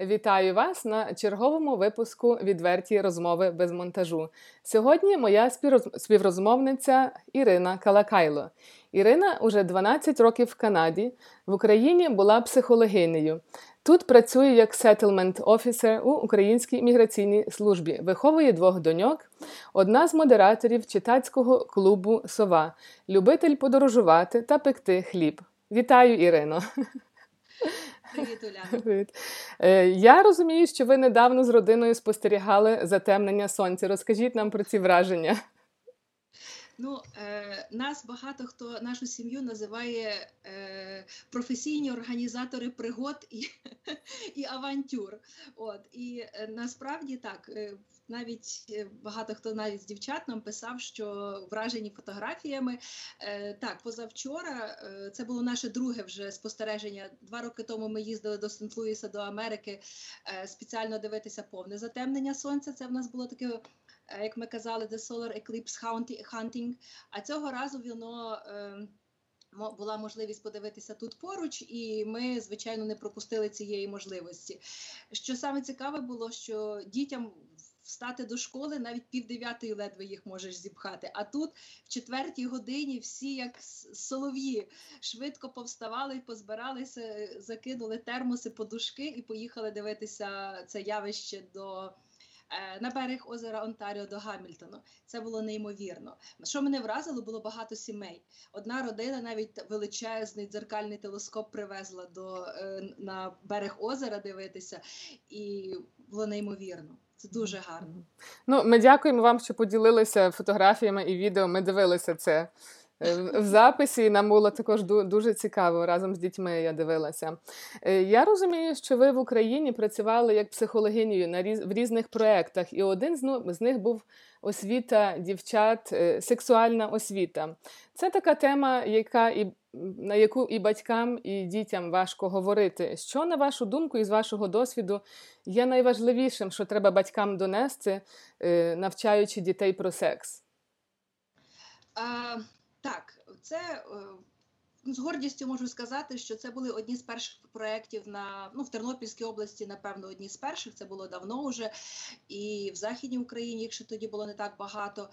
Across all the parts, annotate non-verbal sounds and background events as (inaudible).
Вітаю вас на черговому випуску відверті розмови без монтажу. Сьогодні моя співрозмовниця Ірина Калакайло. Ірина уже 12 років в Канаді. В Україні була психологинею. Тут працює як settlement officer у Українській міграційній службі, виховує двох доньок, одна з модераторів читацького клубу Сова, любитель подорожувати та пекти хліб. Вітаю, Ірино! Привіт, Уляна. (laughs) Привіт. Е, я розумію, що ви недавно з родиною спостерігали затемнення сонця. Розкажіть нам про ці враження. Ну, е, нас багато хто нашу сім'ю називає е, професійні організатори пригод і (laughs) і авантюр. От і е, насправді так, е, навіть е, багато хто навіть з дівчат нам писав, що вражені фотографіями. Е, так, позавчора е, це було наше друге вже спостереження. Два роки тому ми їздили до Сент-Луїса, до Америки спеціально дивитися повне затемнення сонця. Це в нас було таке. Як ми казали, The Solar Eclipse Hunting, А цього разу воно е, була можливість подивитися тут поруч, і ми, звичайно, не пропустили цієї можливості. Що саме цікаве було, що дітям встати до школи навіть пів дев'ятої ледве їх можеш зіпхати. А тут в четвертій годині всі, як солов'ї, швидко повставали позбиралися, закинули термоси, подушки і поїхали дивитися це явище до. Е, на берег озера Онтаріо до Гамільтону. Це було неймовірно. Що мене вразило, було багато сімей. Одна родина навіть величезний дзеркальний телескоп привезла до е, на берег озера дивитися, і було неймовірно. Це дуже гарно. Ну, ми дякуємо вам, що поділилися фотографіями і відео. Ми дивилися це. Е, в записі нам було також дуже цікаво разом з дітьми. Я дивилася. Е, я розумію, що ви в Україні працювали як психологинію на різ в різних проєктах, і один з них був освіта дівчат, е, сексуальна освіта. Це така тема, яка і на яку і батькам, і дітям важко говорити. Що, на вашу думку, із вашого досвіду є найважливішим, що треба батькам донести, навчаючи дітей про секс? Так, це е, з гордістю можу сказати, що це були одні з перших проєктів на ну в Тернопільській області, напевно, одні з перших. Це було давно вже і в Західній Україні, якщо тоді було не так багато.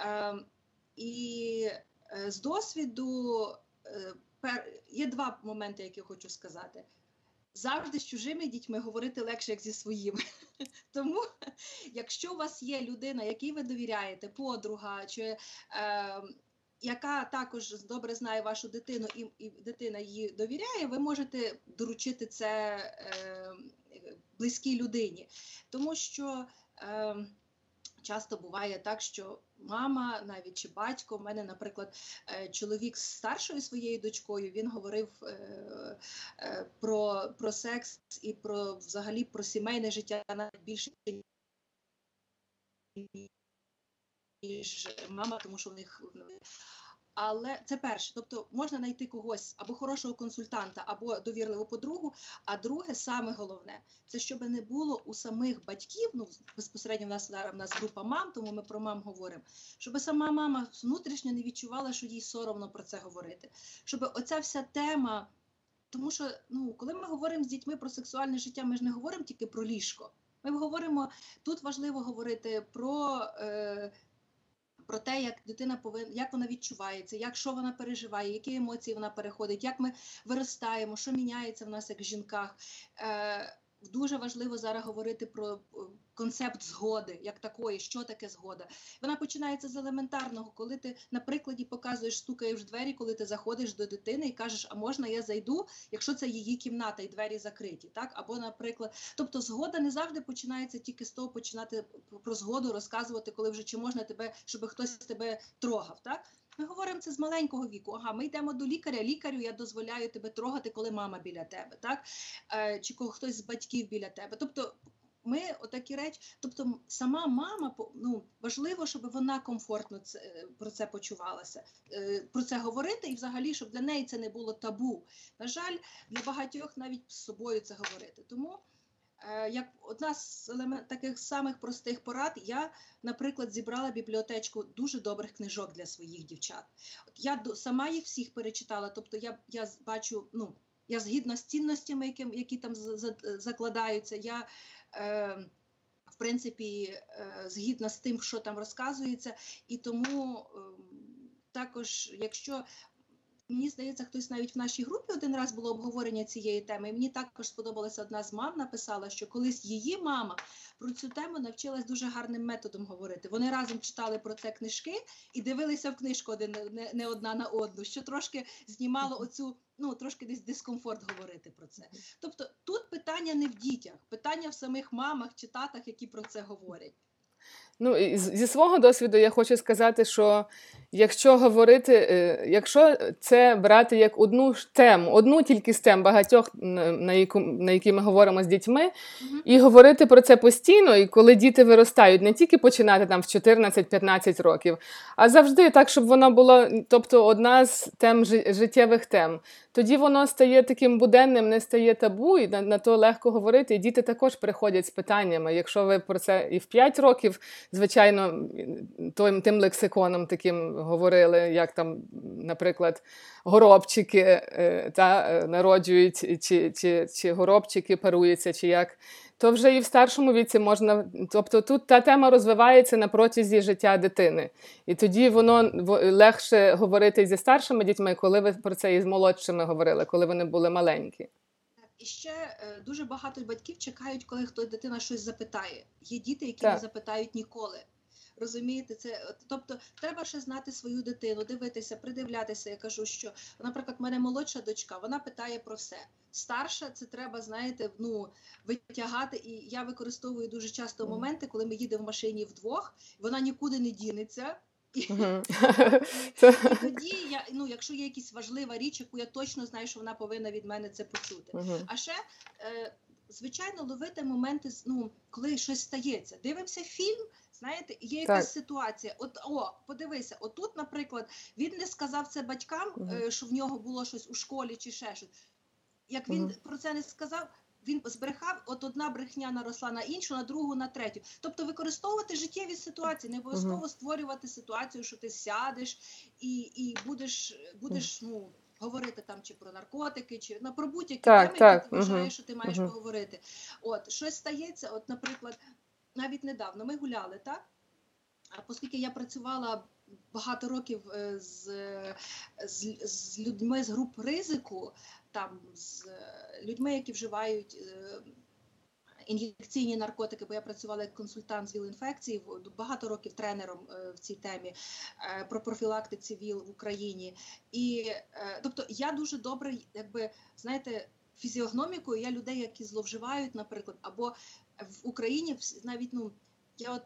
Е, І е, з досвіду е, є два моменти, які хочу сказати. Завжди з чужими дітьми говорити легше, як зі своїми. (laughs) Тому, якщо у вас є людина, якій ви довіряєте, подруга чи яка також добре знає вашу дитину, і і дитина її довіряє, ви можете доручити це е, близькій людині, тому що е, часто буває так, що мама, навіть чи батько, у мене, наприклад, е, чоловік з старшою своєю дочкою, він говорив е, е, про, про секс і про взагалі про сімейне життя навіть більше ніж мама, тому що в них але це перше, тобто можна знайти когось або хорошого консультанта, або довірливу подругу. А друге, саме головне, це щоб не було у самих батьків. Ну безпосередньо в нас в нас група мам, тому ми про мам говоримо. Щоб сама мама внутрішньо не відчувала, що їй соромно про це говорити. Щоб оця вся тема, тому що ну, коли ми говоримо з дітьми про сексуальне життя, ми ж не говоримо тільки про ліжко. Ми говоримо тут важливо говорити про. Е, про те, як дитина повинна, як вона відчувається, як що вона переживає, які емоції вона переходить, як ми виростаємо, що міняється в нас як жінках. Е, Дуже важливо зараз говорити про концепт згоди, як такої, що таке згода. Вона починається з елементарного, коли ти на прикладі показуєш, стукаєш в двері, коли ти заходиш до дитини і кажеш, а можна я зайду, якщо це її кімната і двері закриті. Так? Або, наприклад, тобто згода не завжди починається тільки з того, починати про згоду розказувати, коли вже чи можна тебе, щоб хтось тебе трогав. Так? Ми говоримо це з маленького віку. Ага, ми йдемо до лікаря. Лікарю я дозволяю тебе трогати, коли мама біля тебе, так е, чи коли хтось з батьків біля тебе. Тобто, ми отакі речі, тобто, сама мама ну важливо, щоб вона комфортно це е, про це почувалася, е, про це говорити, і взагалі, щоб для неї це не було табу. На жаль, для багатьох навіть з собою це говорити. Тому. Е, як одна з таких самих простих порад, я, наприклад, зібрала бібліотечку дуже добрих книжок для своїх дівчат. От Я сама їх всіх перечитала, тобто я я бачу, ну Я згідна з цінностями, які, які там закладаються. Я в принципі е, згідна з тим, що там розказується, і тому ем, також, якщо Мені здається, хтось навіть в нашій групі один раз було обговорення цієї теми. І мені також сподобалася одна з мам, написала, що колись її мама про цю тему навчилась дуже гарним методом говорити. Вони разом читали про це книжки і дивилися в книжку один не, не одна на одну, що трошки знімало оцю, ну трошки десь дискомфорт говорити про це. Тобто тут питання не в дітях, питання в самих мамах чи татах, які про це говорять. Ну, Зі свого досвіду я хочу сказати, що якщо говорити, е, якщо це брати як одну тему, одну тільки з тем багатьох, на яку, на які ми говоримо з дітьми, mm-hmm. і говорити про це постійно, і коли діти виростають, не тільки починати там в 14-15 років, а завжди так, щоб вона була, тобто одна з тем життєвих тем. Тоді воно стає таким буденним, не стає табу, і на, на то легко говорити. І діти також приходять з питаннями. Якщо ви про це і в 5 років, звичайно, тим, тим лексиконом таким говорили, як там, наприклад, горобчики е, та, е, народжують, чи, чи, чи горобчики паруються, чи як. То вже і в старшому віці можна, тобто тут та тема розвивається на протязі життя дитини, і тоді воно легше говорити зі старшими дітьми, коли ви про це із молодшими говорили, коли вони були маленькі. І ще е, дуже багато батьків чекають, коли хтось дитина щось запитає. Є діти, які так. не запитають ніколи. Розумієте, це тобто треба ще знати свою дитину, дивитися, придивлятися. Я кажу, що, наприклад, в мене молодша дочка, вона питає про все. Старша це треба, знаєте, ну витягати. І я використовую дуже часто моменти, коли ми їдемо в машині вдвох, вона нікуди не дінеться. (laughs) І, тоді я ну, якщо є якась важлива річ, яку я точно знаю, що вона повинна від мене це почути. А ще е, звичайно ловити моменти, ну коли щось стається. Дивимося фільм. Знаєте, є якась так. ситуація. От о, подивися, отут, наприклад, він не сказав це батькам, угу. що в нього було щось у школі чи ще щось. Як він угу. про це не сказав, він збрехав, от одна брехня наросла на іншу, на другу, на третю. Тобто використовувати життєві ситуації, не обов'язково угу. створювати ситуацію, що ти сядеш і і будеш, будеш ну. Говорити там чи про наркотики, чи на про будь-які теми, які ти вважаєш, що ти маєш uh-huh. поговорити. От щось стається, от, наприклад, навіть недавно ми гуляли, так? А Оскільки я працювала багато років е, з з, з людьми з груп ризику, там з людьми, які вживають е, ін'єкційні наркотики, бо я працювала як консультант з ВІЛ-інфекції, багато років тренером е, в цій темі про профілактиці ВІЛ в Україні. І тобто я дуже добре, якби знаєте, фізіогномікою я людей, які зловживають, наприклад, або в Україні навіть ну я от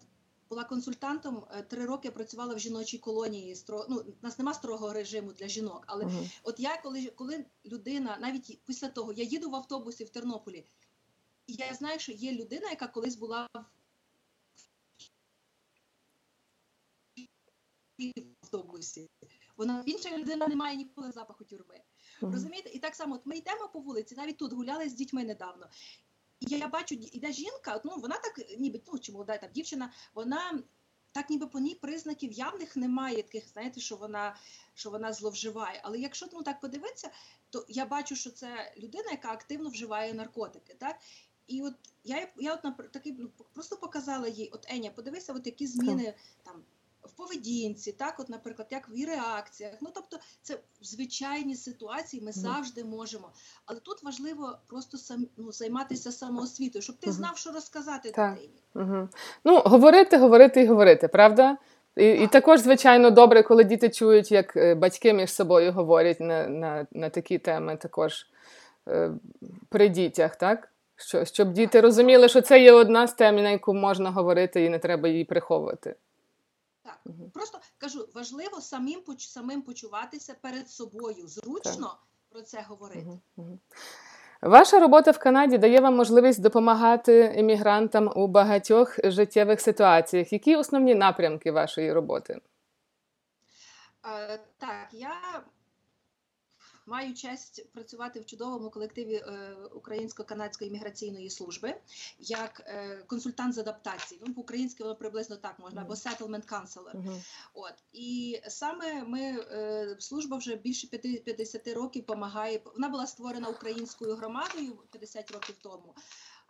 була консультантом е, три роки працювала в жіночій колонії. ну, у нас нема строгого режиму для жінок. Але uh-huh. от я коли коли людина, навіть після того я їду в автобусі в Тернополі, і я знаю, що є людина, яка колись була в автобусі. Вона інша людина не має ніколи запаху тюрми. Uh-huh. Розумієте? І так само от ми йдемо по вулиці, навіть тут гуляли з дітьми недавно. І я бачу, іде жінка, ну вона так, ніби ну, чи молода там дівчина, вона так ніби по ній признаків явних немає, таких, знаєте, що вона що вона зловживає. Але якщо ну, так подивитися, то я бачу, що це людина, яка активно вживає наркотики. так? І от я я от такий ну, просто показала їй, от Еня, подивися, от які зміни там в поведінці, так, от, наприклад, як в реакціях. Ну тобто, це в звичайні ситуації ми завжди можемо. Але тут важливо просто сам ну, займатися самоосвітою, щоб ти знав, що розказати так. дитині. Угу. Ну, говорити, говорити і говорити, правда? І і також, звичайно, добре, коли діти чують, як е, батьки між собою говорять на на, на такі теми, також е, при дітях, так? Що, Щоб діти розуміли, що це є одна з тем, на яку можна говорити, і не треба її приховувати. Так, угу. просто кажу, важливо самим самим почуватися перед собою зручно так. про це говорити. Угу. Угу. Ваша робота в Канаді дає вам можливість допомагати емігрантам у багатьох життєвих ситуаціях. Які основні напрямки вашої роботи? Е, так, я маю честь працювати в чудовому колективі е, Українсько-канадської міграційної служби як е, консультант з адаптації. Ну, по-українськи воно приблизно так можна, або settlement counselor. Мгм. От і саме ми е, служба вже більше п'яти- 50 років допомагає. Вона була створена українською громадою 50 років тому.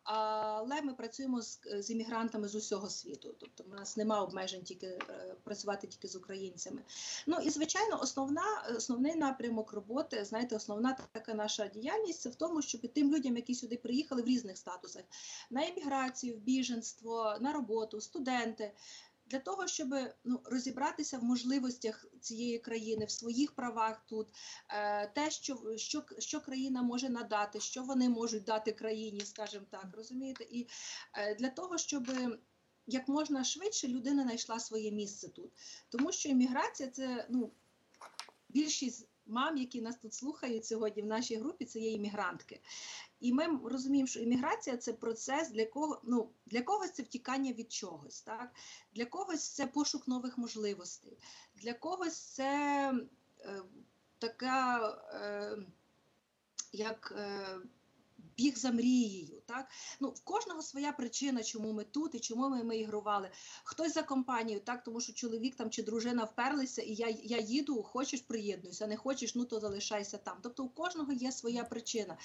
Але ми працюємо з, з іммігрантами з усього світу. Тобто, у нас немає обмежень тільки е, працювати тільки з українцями. Ну і звичайно, основна основний напрямок роботи, знаєте, основна така наша діяльність це в тому, щоб тим людям, які сюди приїхали в різних статусах, на еміграцію, в біженство, на роботу, студенти. Для того щоб ну розібратися в можливостях цієї країни, в своїх правах тут, е, те, що що, що країна може надати, що вони можуть дати країні, скажімо так, розумієте, і е, для того, щоб як можна швидше людина знайшла своє місце тут, тому що імміграція це ну більшість мам, які нас тут слухають сьогодні в нашій групі, це є іммігрантки. І ми розуміємо, що імміграція це процес для кого ну для когось це втікання від чогось, так для когось це пошук нових можливостей, для когось це е, така е, як. Е, біг за мрією. Так? Ну, В кожного своя причина, чому ми тут і чому ми іммігрували. Хтось за компанію, так, тому що чоловік там чи дружина вперлися, і я я їду, хочеш приєднуйся, не хочеш, ну то залишайся там. Тобто у кожного є своя причина.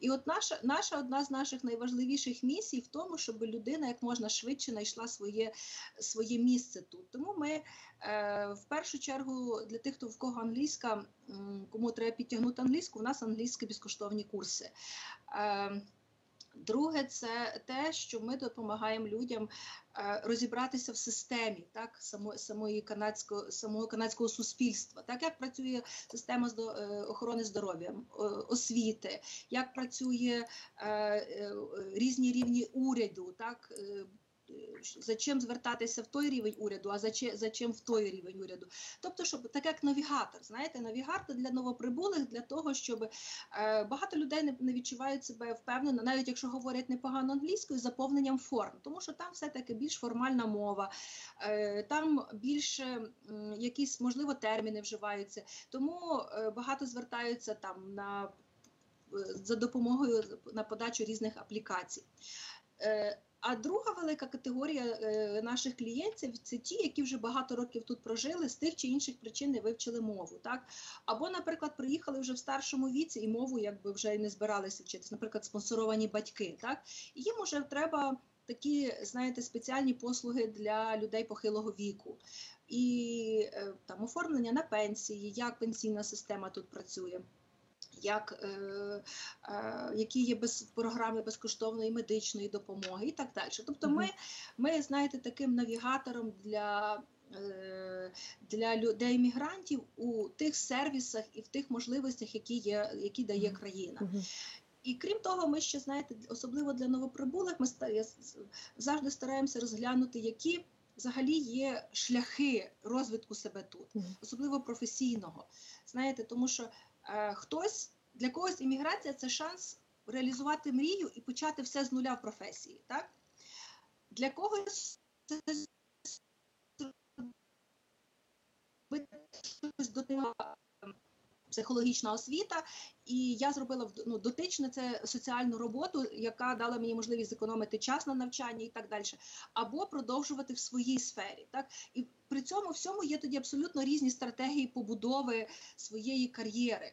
І от наша наша одна з наших найважливіших місій в тому, щоб людина як можна швидше знайшла своє своє місце тут. Тому ми е, в першу чергу для тих, хто в кого англійська, кому треба підтягнути англійську, у нас англійські безкоштовні курси. Ем, друге, це те, що ми допомагаємо людям е, розібратися в системі так, самої, самої канадського, самого канадського суспільства, так як працює система е, охорони здоров'я, освіти, як працює е, різні рівні уряду, так за чим звертатися в той рівень уряду, а за чим, в той рівень уряду. Тобто, щоб так як навігатор, знаєте, навігатор для новоприбулих для того, щоб е, багато людей не, не відчувають себе впевнено, навіть якщо говорять непогано англійською, заповненням форм, тому що там все таки більш формальна мова, е, там більше м, якісь можливо терміни вживаються. Тому е, багато звертаються там на за допомогою на подачу різних аплікацій. А друга велика категорія е, наших клієнтів це ті, які вже багато років тут прожили, з тих чи інших причин не вивчили мову. Так? Або, наприклад, приїхали вже в старшому віці і мову якби вже не збиралися вчитися, наприклад, спонсоровані батьки. Так? Їм вже треба такі, знаєте, спеціальні послуги для людей похилого віку. І е, там оформлення на пенсії, як пенсійна система тут працює як, е, е, які є без програми безкоштовної медичної допомоги і так далі. Тобто, ми, ми знаєте, таким навігатором для. Е, для людей мігрантів у тих сервісах і в тих можливостях, які є, які дає країна. І крім того, ми ще знаєте, особливо для новоприбулих, ми завжди стараємося розглянути, які взагалі є шляхи розвитку себе тут, особливо професійного. Знаєте, тому що хтось для когось імміграція це шанс реалізувати мрію і почати все з нуля в професії. Так? Для когось це психологічна освіта, і я зробила ну, дотичне це соціальну роботу, яка дала мені можливість зекономити час на навчання і так далі, або продовжувати в своїй сфері. Так і при цьому всьому є тоді абсолютно різні стратегії побудови своєї кар'єри.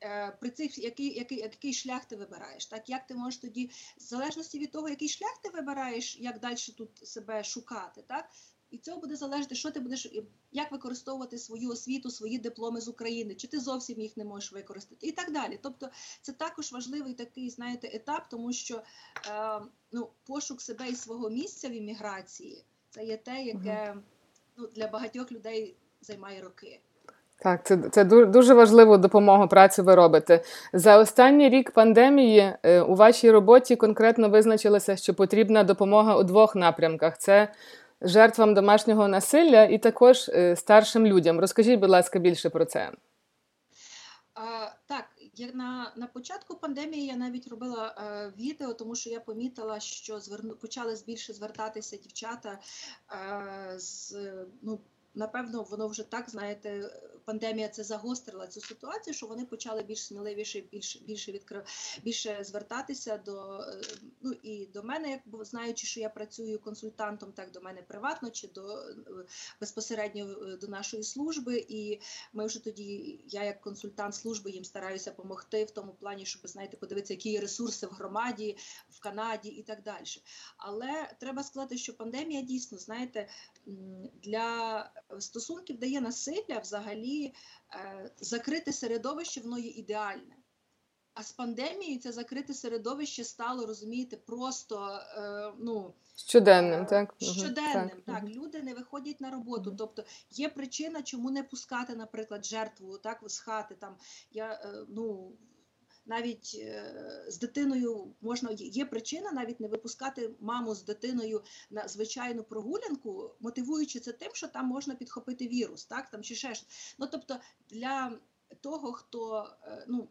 Е, при цих який, який, який шлях ти вибираєш, так як ти можеш тоді, в залежності від того, який шлях ти вибираєш, як далі тут себе шукати, так і цього буде залежати, що ти будеш, як використовувати свою освіту, свої дипломи з України, чи ти зовсім їх не можеш використати, і так далі. Тобто, це також важливий такий, знаєте, етап, тому що е, ну, пошук себе і свого місця в імміграції це є те, яке ну, для багатьох людей займає роки. Так, це це дуже важливу допомогу праці ви робите. За останній рік пандемії е, у вашій роботі конкретно визначилося, що потрібна допомога у двох напрямках: це жертвам домашнього насилля і також е, старшим людям. Розкажіть, будь ласка, більше про це. Так, я на на початку пандемії я навіть робила е, відео, тому що я помітила, що зверну почали більше звертатися дівчата е, з ну. Напевно, воно вже так, знаєте, пандемія це загострила цю ситуацію, що вони почали більш сміливіше, більше більше відкрив, більше звертатися до е, ну і до мене, як бо знаючи, що я працюю консультантом, так до мене приватно чи до е, безпосередньо е, до нашої служби. І ми вже тоді, я як консультант служби їм стараюся допомогти в тому плані, щоб знаєте, подивитися, які є ресурси в громаді, в Канаді і так далі. Але треба сказати, що пандемія дійсно знаєте для стосунків дає насилля взагалі е, закрите середовище, воно є ідеальне. А з пандемією це закрите середовище стало, розумієте, просто е, ну щоденним, так щоденним. Так, так. люди не виходять на роботу. Тобто є причина, чому не пускати, наприклад, жертву так з хати. Там я е, ну навіть е, з дитиною можна є причина навіть не випускати маму з дитиною на звичайну прогулянку, мотивуючи це тим, що там можна підхопити вірус, так там чи ще ж. Ну тобто для того, хто е, ну.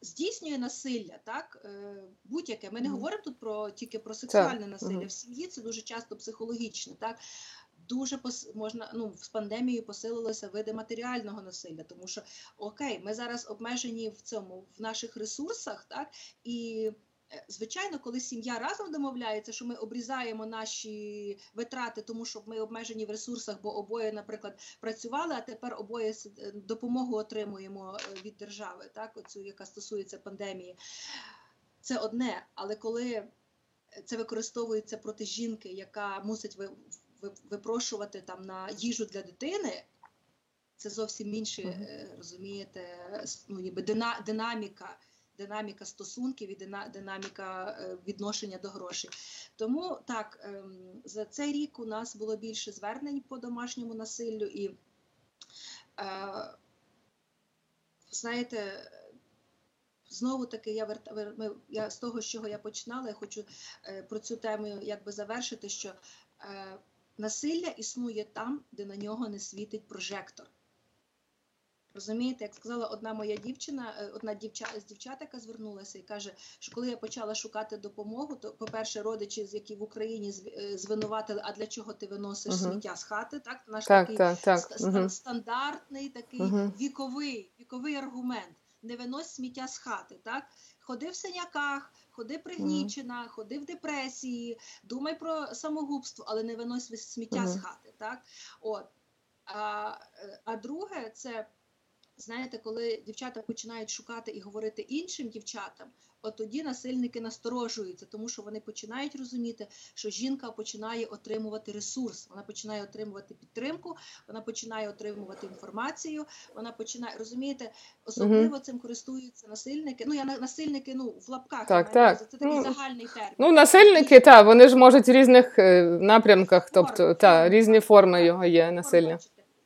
Здійснює насилля, так е, будь-яке. Ми не говоримо тут про тільки про сексуальне насилля. В сім'ї це дуже часто психологічне, так дуже пос... можна ну з пандемією посилилися види матеріального насилля, тому що окей, ми зараз обмежені в цьому в наших ресурсах, так і. Е, звичайно, коли сім'я разом домовляється, що ми обрізаємо наші витрати, тому що ми обмежені в ресурсах, бо обоє, наприклад, працювали, а тепер обоє е, допомогу отримуємо е, від держави, так, оцю, яка стосується пандемії. Це одне, але коли це використовується проти жінки, яка мусить випрошувати там на їжу для дитини, це зовсім інше, е, розумієте, ну, ніби динаміка. Динаміка стосунків і динаміка е, відношення до грошей. Тому так, ем, за цей рік у нас було більше звернень по домашньому насиллю, і е, знаєте, знову таки я верта я з того, з чого я починала, я хочу про цю тему якби завершити, що Насилля існує там, де на нього не світить прожектор. Розумієте, як сказала одна моя дівчина, е, одна дівча з дівчат, яка звернулася і каже, що коли я почала шукати допомогу, то, по-перше, родичі, які в Україні е, звинуватили, а для чого ти виносиш uh -huh. сміття з хати? Так, наш так, такий так, так. Ст uh -huh. стандартний, такий uh -huh. віковий, віковий аргумент. Не винось сміття з хати. так? Ходи в синяках, ходи пригнічена, mm. ходи в депресії, думай про самогубство, але не винось сміття mm. з хати. Так? От. А, А друге, це знаєте, коли дівчата починають шукати і говорити іншим дівчатам, от тоді насильники насторожуються, тому що вони починають розуміти, що жінка починає отримувати ресурс, вона починає отримувати підтримку, вона починає отримувати інформацію. Вона починає розумієте, особливо угу. цим користуються насильники. Ну я насильники, ну в лапках так, так. це такий ну, загальний термін. Ну насильники, так, вони ж можуть в різних е, напрямках, тобто та різні форми його є насилля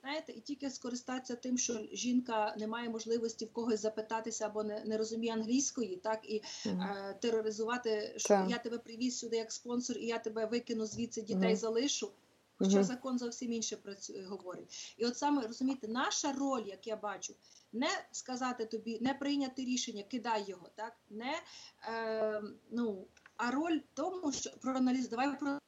знаєте, і тільки скористатися тим, що жінка не має можливості в когось запитатися або не не розуміє англійської, так і mm. е, тероризувати, що так. я тебе привіз сюди як спонсор, і я тебе викину звідси дітей mm. залишу. Хоча mm закон зовсім інше працює, говорить. І от саме розумієте, наша роль, як я бачу, не сказати тобі, не прийняти рішення, кидай його, так не е, ну а роль тому, що проаналіз, давай про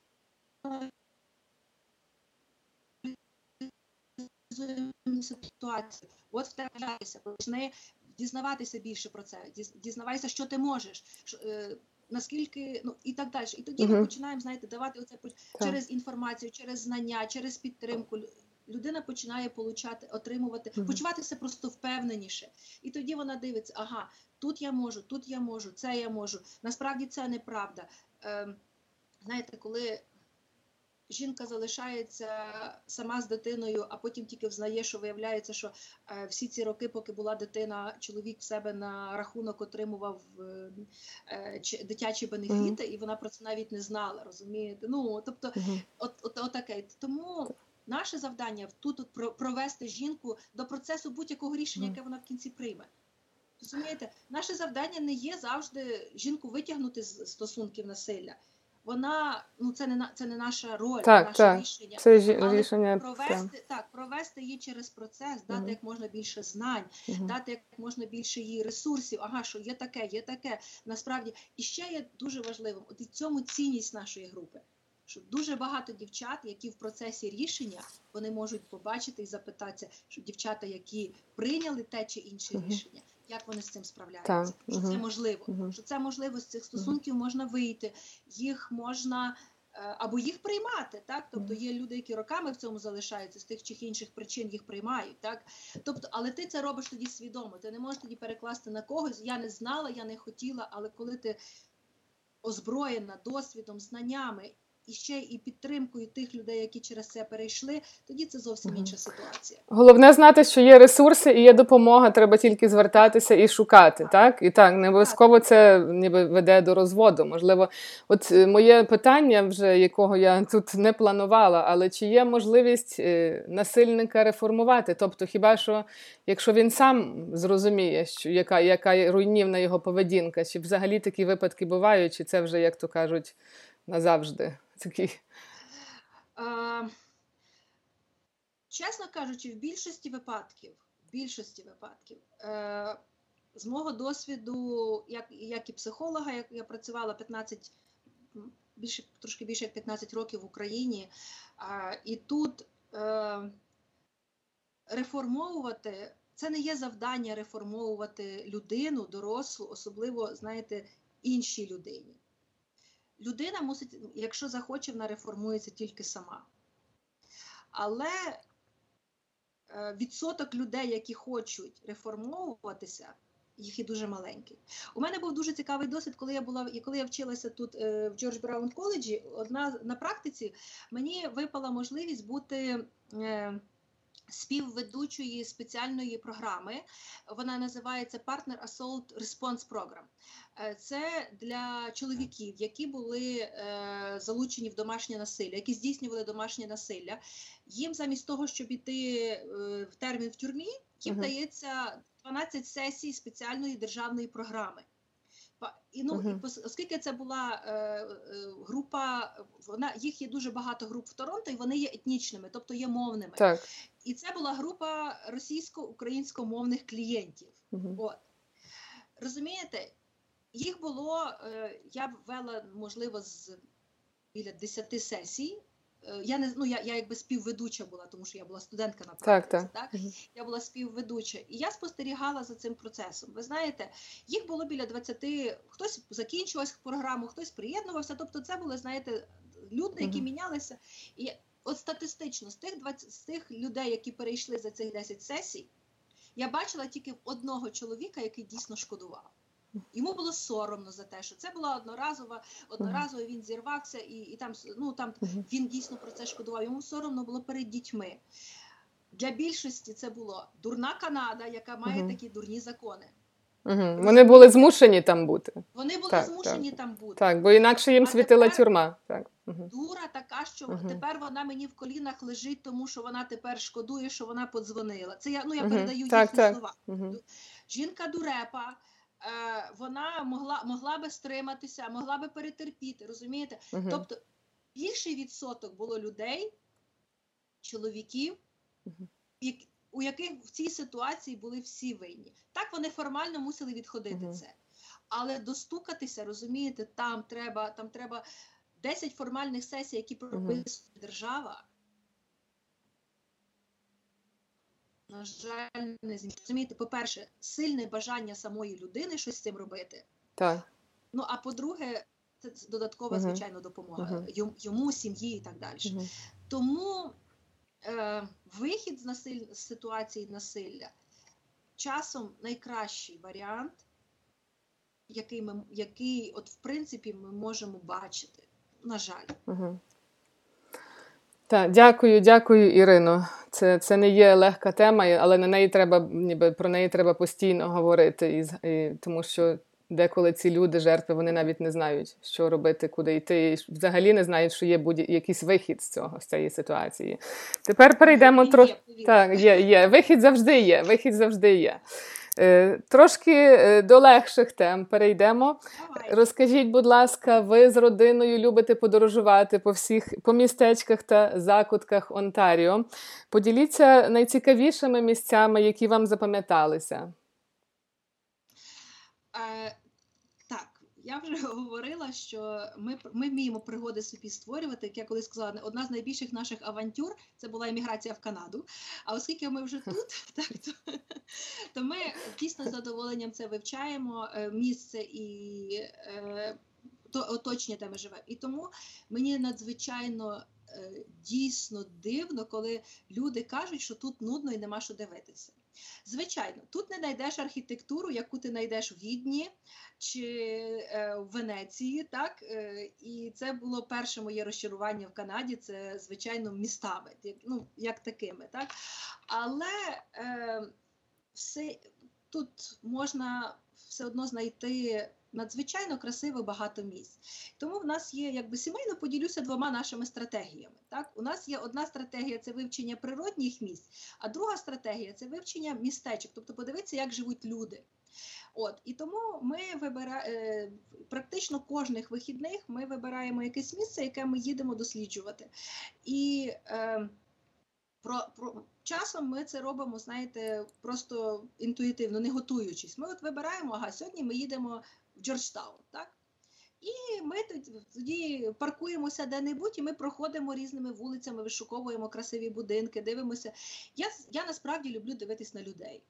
ситуацію. От втрачайся, почни дізнаватися більше про це, дізнавайся, що ти можеш. Е, наскільки ну і так далі, і тоді uh -huh. ми починаємо знаєте, давати оце через інформацію, через знання, через підтримку. Людина починає получати, отримувати, uh -huh. почуватися просто впевненіше, і тоді вона дивиться: ага, тут я можу, тут я можу, це я можу. Насправді це неправда. Е, Знаєте, коли жінка залишається сама з дитиною, а потім тільки взнає, що виявляється, що е, всі ці роки, поки була дитина, чоловік в себе на рахунок отримував е, е, дитячі бенефіти, і вона про це навіть не знала. Розумієте? Ну тобто, от, от, от таке. Тому. Наше завдання тут от провести жінку до процесу будь-якого рішення, яке вона в кінці прийме. Розумієте, наше завдання не є завжди жінку витягнути з стосунків насилля вона ну це не це не наша роль, так, наше так. рішення. Це Але рішення провести так. провести її через процес, дати угу. як можна більше знань, угу. дати як можна більше її ресурсів. Ага, що є таке, є таке. Насправді і ще є дуже важливим. От і цьому цінність нашої групи. що дуже багато дівчат, які в процесі рішення вони можуть побачити і запитатися, що дівчата, які прийняли те чи інше Мгм. рішення, як вони з цим справляються, Так, що це можливо, Мгм. що це можливо з цих стосунків можна вийти, їх можна. е, Або їх приймати, так тобто є люди, які роками в цьому залишаються з тих чи інших причин їх приймають, так тобто, але ти це робиш тоді свідомо. Ти не можеш тоді перекласти на когось. Я не знала, я не хотіла, але коли ти озброєна досвідом, знаннями і ще і підтримкою тих людей, які через це перейшли, тоді це зовсім інша ситуація. Головне знати, що є ресурси і є допомога, треба тільки звертатися і шукати. Так і так, не обов'язково це ніби веде до розводу. Можливо, от е, моє питання, вже якого я тут не планувала, але чи є можливість е, насильника реформувати? Тобто, хіба що якщо він сам зрозуміє, що яка, яка руйнівна його поведінка, чи взагалі такі випадки бувають, чи це вже, як то кажуть, назавжди (laughs) такі. Е, чесно кажучи, в більшості випадків, в більшості випадків, е, з мого досвіду, як, як і психолога, як я працювала 15, більше, трошки більше як 15 років в Україні, е, і тут е, реформовувати це не є завдання реформовувати людину, дорослу, особливо, знаєте, іншій людині. Людина мусить, якщо захоче, вона реформується тільки сама. Але е, відсоток людей, які хочуть реформовуватися, їх і дуже маленький. У мене був дуже цікавий досвід, коли я була і коли я вчилася тут е, в Джордж Браун коледжі. Одна на практиці мені випала можливість бути. Співведучої спеціальної програми, вона називається Partner Assault Response Program. Е, Це для чоловіків, які були е, залучені в домашнє насилля, які здійснювали домашнє насилля. Їм замість того, щоб іти е, в термін в тюрмі, їм дається 12 сесій спеціальної державної програми. І ну і пос- оскільки це була е, е, група, вона їх є дуже багато груп в Торонто, і вони є етнічними, тобто є мовними. Так. І це була група російсько-українськомовних клієнтів. Мгм. От. Розумієте, їх було, е, я б вела, можливо, з біля 10 сесій. Е, Я не ну, я, я якби співведуча була, тому що я була студентка на Так, практиці. так. так? Я була співведуча, і я спостерігала за цим процесом. Ви знаєте, їх було біля 20, хтось закінчував програму, хтось приєднувався. Тобто, це були, знаєте, люди, які Мгм. мінялися. І от статистично з тих 20, з тих людей, які перейшли за цих 10 сесій, я бачила тільки одного чоловіка, який дійсно шкодував. Йому було соромно за те, що це була одноразова, одноразово він зірвався, і, і там ну там він дійсно про це шкодував. Йому соромно було перед дітьми. Для більшості це була дурна Канада, яка має Мгм. такі дурні закони. Мгм. Вони були змушені там бути. Вони були Так, змушені там бути. Так, бо інакше їм А світила тепер- тюрма. Так. Мгм. Дура така, що Мгм. тепер вона мені в колінах лежить, тому що вона тепер шкодує, що вона подзвонила. Це я ну я передаю Так, їхні так. слова. Мгм. Жінка дурепа. Е, Вона могла могла би стриматися, могла би перетерпіти, розумієте? Мгм. Тобто більший відсоток було людей, чоловіків, Мгм. як- у яких в цій ситуації були всі винні. Так вони формально мусили відходити Мгм. це. Але достукатися, розумієте, там треба, там треба 10 формальних сесій, які прописує держава. На жаль, не. Розумієте, по-перше, сильне бажання самої людини щось з цим робити. Так. Ну а по-друге, це додаткова, звичайно, допомога Мгм. йому- сім'ї і так далі. Мгм. Тому е, вихід з, насиль... з ситуації насилля часом найкращий варіант, який, ми, який от, в принципі, ми можемо бачити. На жаль. Мгм. Так, дякую, дякую, Ірино. Це, це не є легка тема, але на неї треба, ніби про неї треба постійно говорити, і, і, тому що деколи ці люди, жертви, вони навіть не знають, що робити, куди йти, і взагалі не знають, що є будь- якийсь вихід з цього, з цієї ситуації. Тепер перейдемо трохи. Так, є, є. Вихід завжди є. Вихід завжди є. Е, трошки е, до легших тем перейдемо. Давай. Розкажіть, будь ласка, ви з родиною любите подорожувати по всіх по містечках та закутках Онтаріо. Поділіться найцікавішими місцями, які вам запам'яталися. Я вже (laughs) говорила, що ми ми вміємо пригоди собі створювати. Як я колись сказала, одна з найбільших наших авантюр це була еміграція в Канаду. А оскільки ми вже тут, (laughs) так то, то ми дійсно з задоволенням це вивчаємо е, місце і е, то оточення, де ми живемо. І тому мені надзвичайно е, дійсно дивно, коли люди кажуть, що тут нудно і нема що дивитися. Звичайно, тут не знайдеш архітектуру, яку ти знайдеш в Відні чи е, в Венеції, так е, і це було перше моє розчарування в Канаді. Це звичайно містами, ну як такими, так але е, все тут можна все одно знайти надзвичайно красиво багато місць. Тому в нас є, якби сімейно поділюся двома нашими стратегіями. Так, у нас є одна стратегія це вивчення природних місць, а друга стратегія це вивчення містечок, тобто подивитися, як живуть люди. От і тому ми вибираємо практично кожних вихідних ми вибираємо якесь місце, яке ми їдемо досліджувати. І е, про, про часом ми це робимо, знаєте, просто інтуїтивно, не готуючись. Ми от вибираємо, ага, сьогодні ми їдемо Джорджтаун, так? І ми тоді паркуємося де-небудь, і ми проходимо різними вулицями, вишуковуємо красиві будинки, дивимося. Я я насправді люблю дивитись на людей.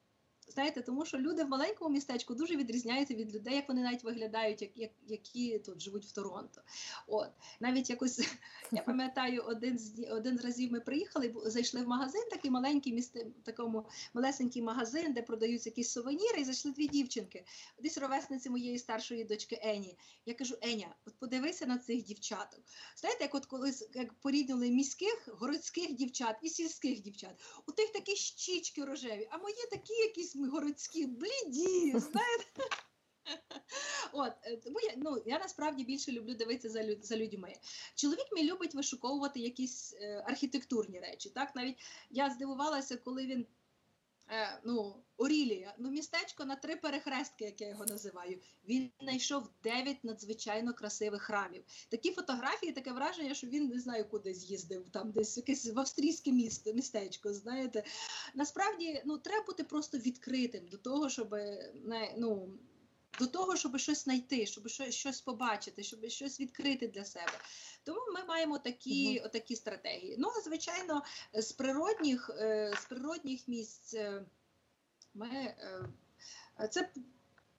Знаєте, тому що люди в маленькому містечку дуже відрізняються від людей, як вони навіть виглядають, як, як які тут живуть в Торонто. От навіть якось (laughs) я пам'ятаю, один з один з разів ми приїхали, зайшли в магазин, такий маленький місце, такому малесенький магазин, де продаються якісь сувеніри, і зайшли дві дівчинки. Десь ровесниці моєї старшої дочки Ені. Я кажу: Еня, от подивися на цих дівчаток. Знаєте, як от колись як порівняли міських, городських дівчат і сільських дівчат. У тих такі щічки рожеві, а мої такі якісь ми городські бліді, (laughs) знаєте. (laughs) От, е, тому я ну я насправді більше люблю дивитися за люд, за людьми. Чоловік мій любить вишуковувати якісь е, архітектурні речі. Так, навіть я здивувалася, коли він е, ну, Орілія, ну містечко на три перехрестки, як я його називаю. Він знайшов дев'ять надзвичайно красивих храмів. Такі фотографії, таке враження, що він не знаю, куди з'їздив, там десь якесь в австрійське місто, містечко. Знаєте, насправді ну треба бути просто відкритим до того, щоб не ну. До того, щоб щось знайти, щоб щось побачити, щоб щось відкрити для себе. Тому ми маємо такі угу. такі стратегії. Ну, звичайно, з природних, е, з природних місць е, ми, е, це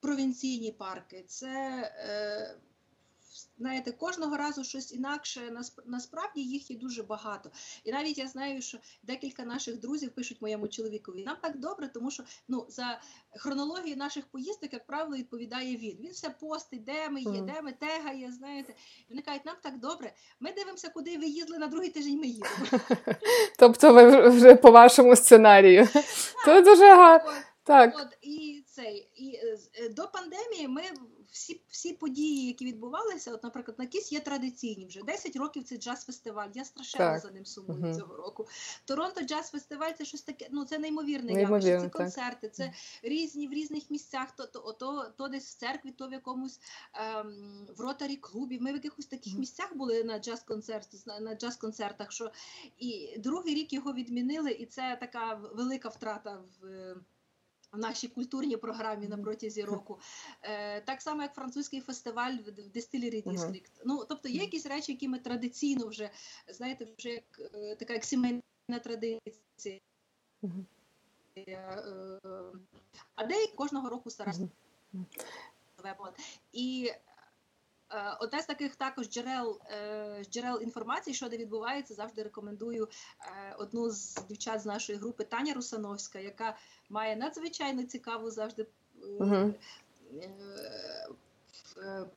провінційні парки, це знаєте, кожного разу щось інакше. Насправді їх є дуже багато. І навіть я знаю, що декілька наших друзів пишуть моєму чоловікові. Нам так добре, тому що ну за хронологією наших поїздок, як правило, відповідає він. Він все постить, де ми є, де ми тегає. Знаєте, і вони кажуть, нам так добре. Ми дивимося, куди ви їздили на другий тиждень. Ми їдемо. (laughs) Тобто, ви вже по вашому сценарію. Це дуже гарно. Так. От і цей і е, е, до пандемії ми всі всі події, які відбувалися, от, наприклад, на Кіс є традиційні вже 10 років. Це джаз-фестиваль. Я страшенно так. за ним сумую угу. цього року. Торонто джаз-фестиваль це щось таке. Ну це неймовірне явище. Це концерти, це різні в різних місцях. То то, то, то десь в церкві, то в якомусь ем, в ротарі клубі. Ми в якихось таких місцях були на джаз-концерті, на джаз-концертах. Що і другий рік його відмінили, і це така велика втрата в в нашій культурній програмі на протязі року, е, так само як французький фестиваль в Distillery District. Ну тобто є якісь речі, які ми традиційно вже знаєте, вже як е, така як сімейна традиція. Е, а деякі кожного року стараються. І Е, одне з таких також джерел е, джерел інформації, що де відбувається, завжди рекомендую е, одну з дівчат з нашої групи Таня Русановська, яка має надзвичайно цікаву завжди угу.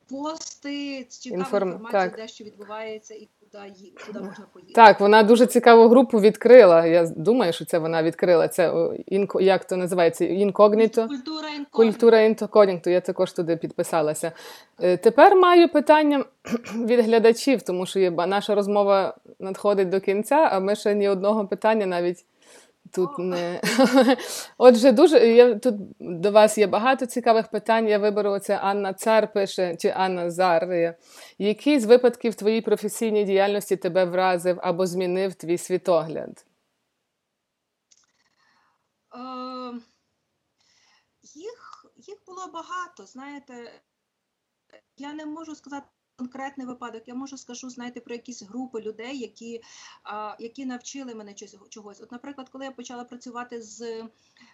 пости, цікаву Інформ... інформацію, де що відбувається і куди, куди можна поїхати. Так, вона дуже цікаву групу відкрила. Я думаю, що це вона відкрила. Це інко, як то називається? Інкогніто? Культура інкогніто. Культура інкогніто. Я також туди підписалася. Е, тепер маю питання (clears throat) від глядачів, тому що наша розмова надходить до кінця, а ми ще ні одного питання навіть. Тут не (laughs) отже, дуже я тут до вас є багато цікавих питань. Я виберу це Анна Цар пише чи Анна Зар. Який з випадків твоїй професійній діяльності тебе вразив або змінив твій світогляд? Е, їх, їх було багато. Знаєте, я не можу сказати. Конкретний випадок, я можу скажу, знаєте, про якісь групи людей, які а, які навчили мене чогось. От, наприклад, коли я почала працювати з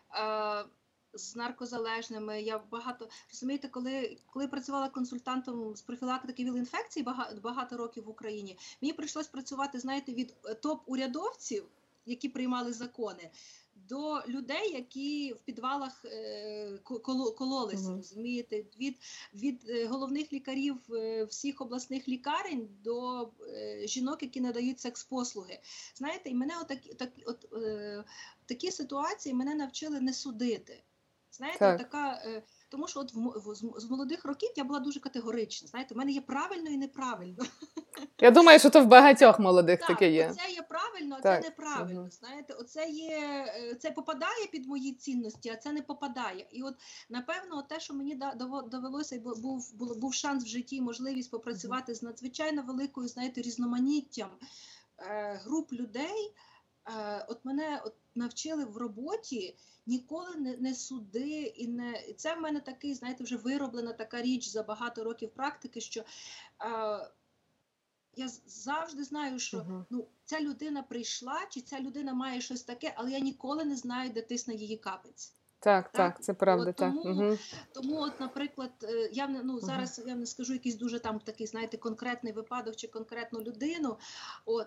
а, з наркозалежними, я багато розумієте, коли коли працювала консультантом з профілактики віл-інфекцій багато, багато років в Україні, мені прийшлось працювати, знаєте, від топ-урядовців, які приймали закони, до людей, які в підвалах е, кололися, mm розумієте, від від е, головних лікарів е, всіх обласних лікарень до жінок, які надають секс-послуги. Знаєте, і мене отакі, так, от, такі ситуації мене навчили не судити. Знаєте, так. така тому що от в, в з молодих років я була дуже категорична. Знаєте, в мене є правильно і неправильно. (laughs) Я думаю, що то в багатьох молодих так, таке є. Це є правильно, а так. це неправильно. Угу. Знаєте, оце є е, це попадає під мої цінності, а це не попадає. І от напевно, те, що мені довелося, був був, був шанс в житті, можливість попрацювати з надзвичайно великою, знаєте, різноманіттям е, груп людей. Е, от мене от навчили в роботі ніколи не не суди, і не це в мене такий, знаєте, вже вироблена така річ за багато років практики, що е, я завжди знаю, що uh -huh. ну ця людина прийшла, чи ця людина має щось таке, але я ніколи не знаю, де тисне її капець. Так, так, так, це правда. От, так. Тому, угу. тому, от, наприклад, е, я ну зараз я не скажу якийсь дуже там такий, знаєте, конкретний випадок чи конкретну людину. От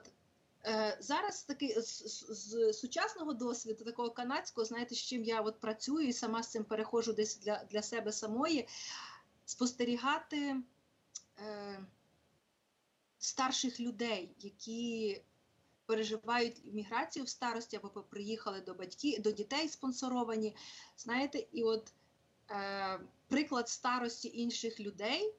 зараз таки з, з сучасного досвіду, такого канадського, знаєте, з чим я от працюю і сама з цим переходжу десь для для себе самої, спостерігати е, старших людей, які переживають міграцію в старості або приїхали до батьків, до дітей спонсоровані. Знаєте, і от е, приклад старості інших людей,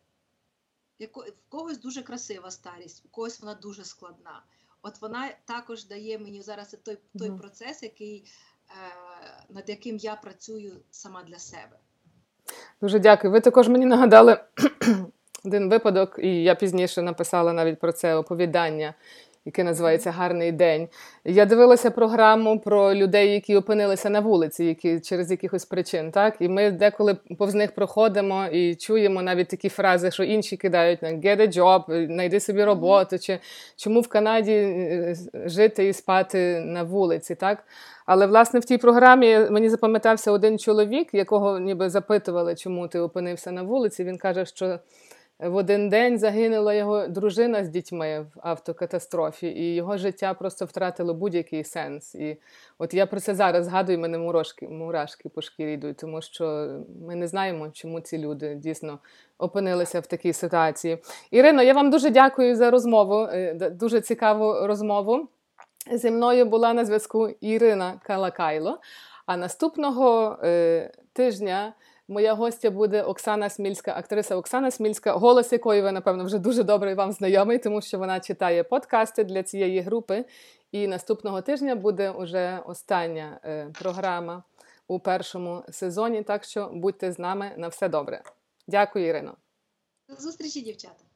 яко, в когось дуже красива старість, у когось вона дуже складна. От вона також дає мені зараз той той процес, який, е, над яким я працюю сама для себе. Дуже дякую. Ви також мені нагадали (clears throat) один випадок, і я пізніше написала навіть про це оповідання яке називається Гарний день. Я дивилася програму про людей, які опинилися на вулиці, які через якихось причин. Так, і ми деколи повз них проходимо і чуємо навіть такі фрази, що інші кидають на get a job, знайди собі роботу, чи чому в Канаді е, жити і спати на вулиці. так. Але власне в тій програмі мені запам'ятався один чоловік, якого ніби запитували, чому ти опинився на вулиці. Він каже, що в один день загинула його дружина з дітьми в автокатастрофі, і його життя просто втратило будь-який сенс. І от я про це зараз згадую, мене мурашки, мурашки по шкірі йдуть, тому що ми не знаємо, чому ці люди дійсно опинилися в такій ситуації. Ірино, я вам дуже дякую за розмову, е, дуже цікаву розмову. Зі мною була на зв'язку Ірина Калакайло. А наступного е, тижня. Моя гостя буде Оксана Смільська, актриса Оксана Смільська, голос якої ви, напевно, вже дуже добре вам знайомий, тому що вона читає подкасти для цієї групи. І наступного тижня буде уже остання е, програма у першому сезоні. Так що будьте з нами на все добре. Дякую, Ірино. До зустрічі, дівчата.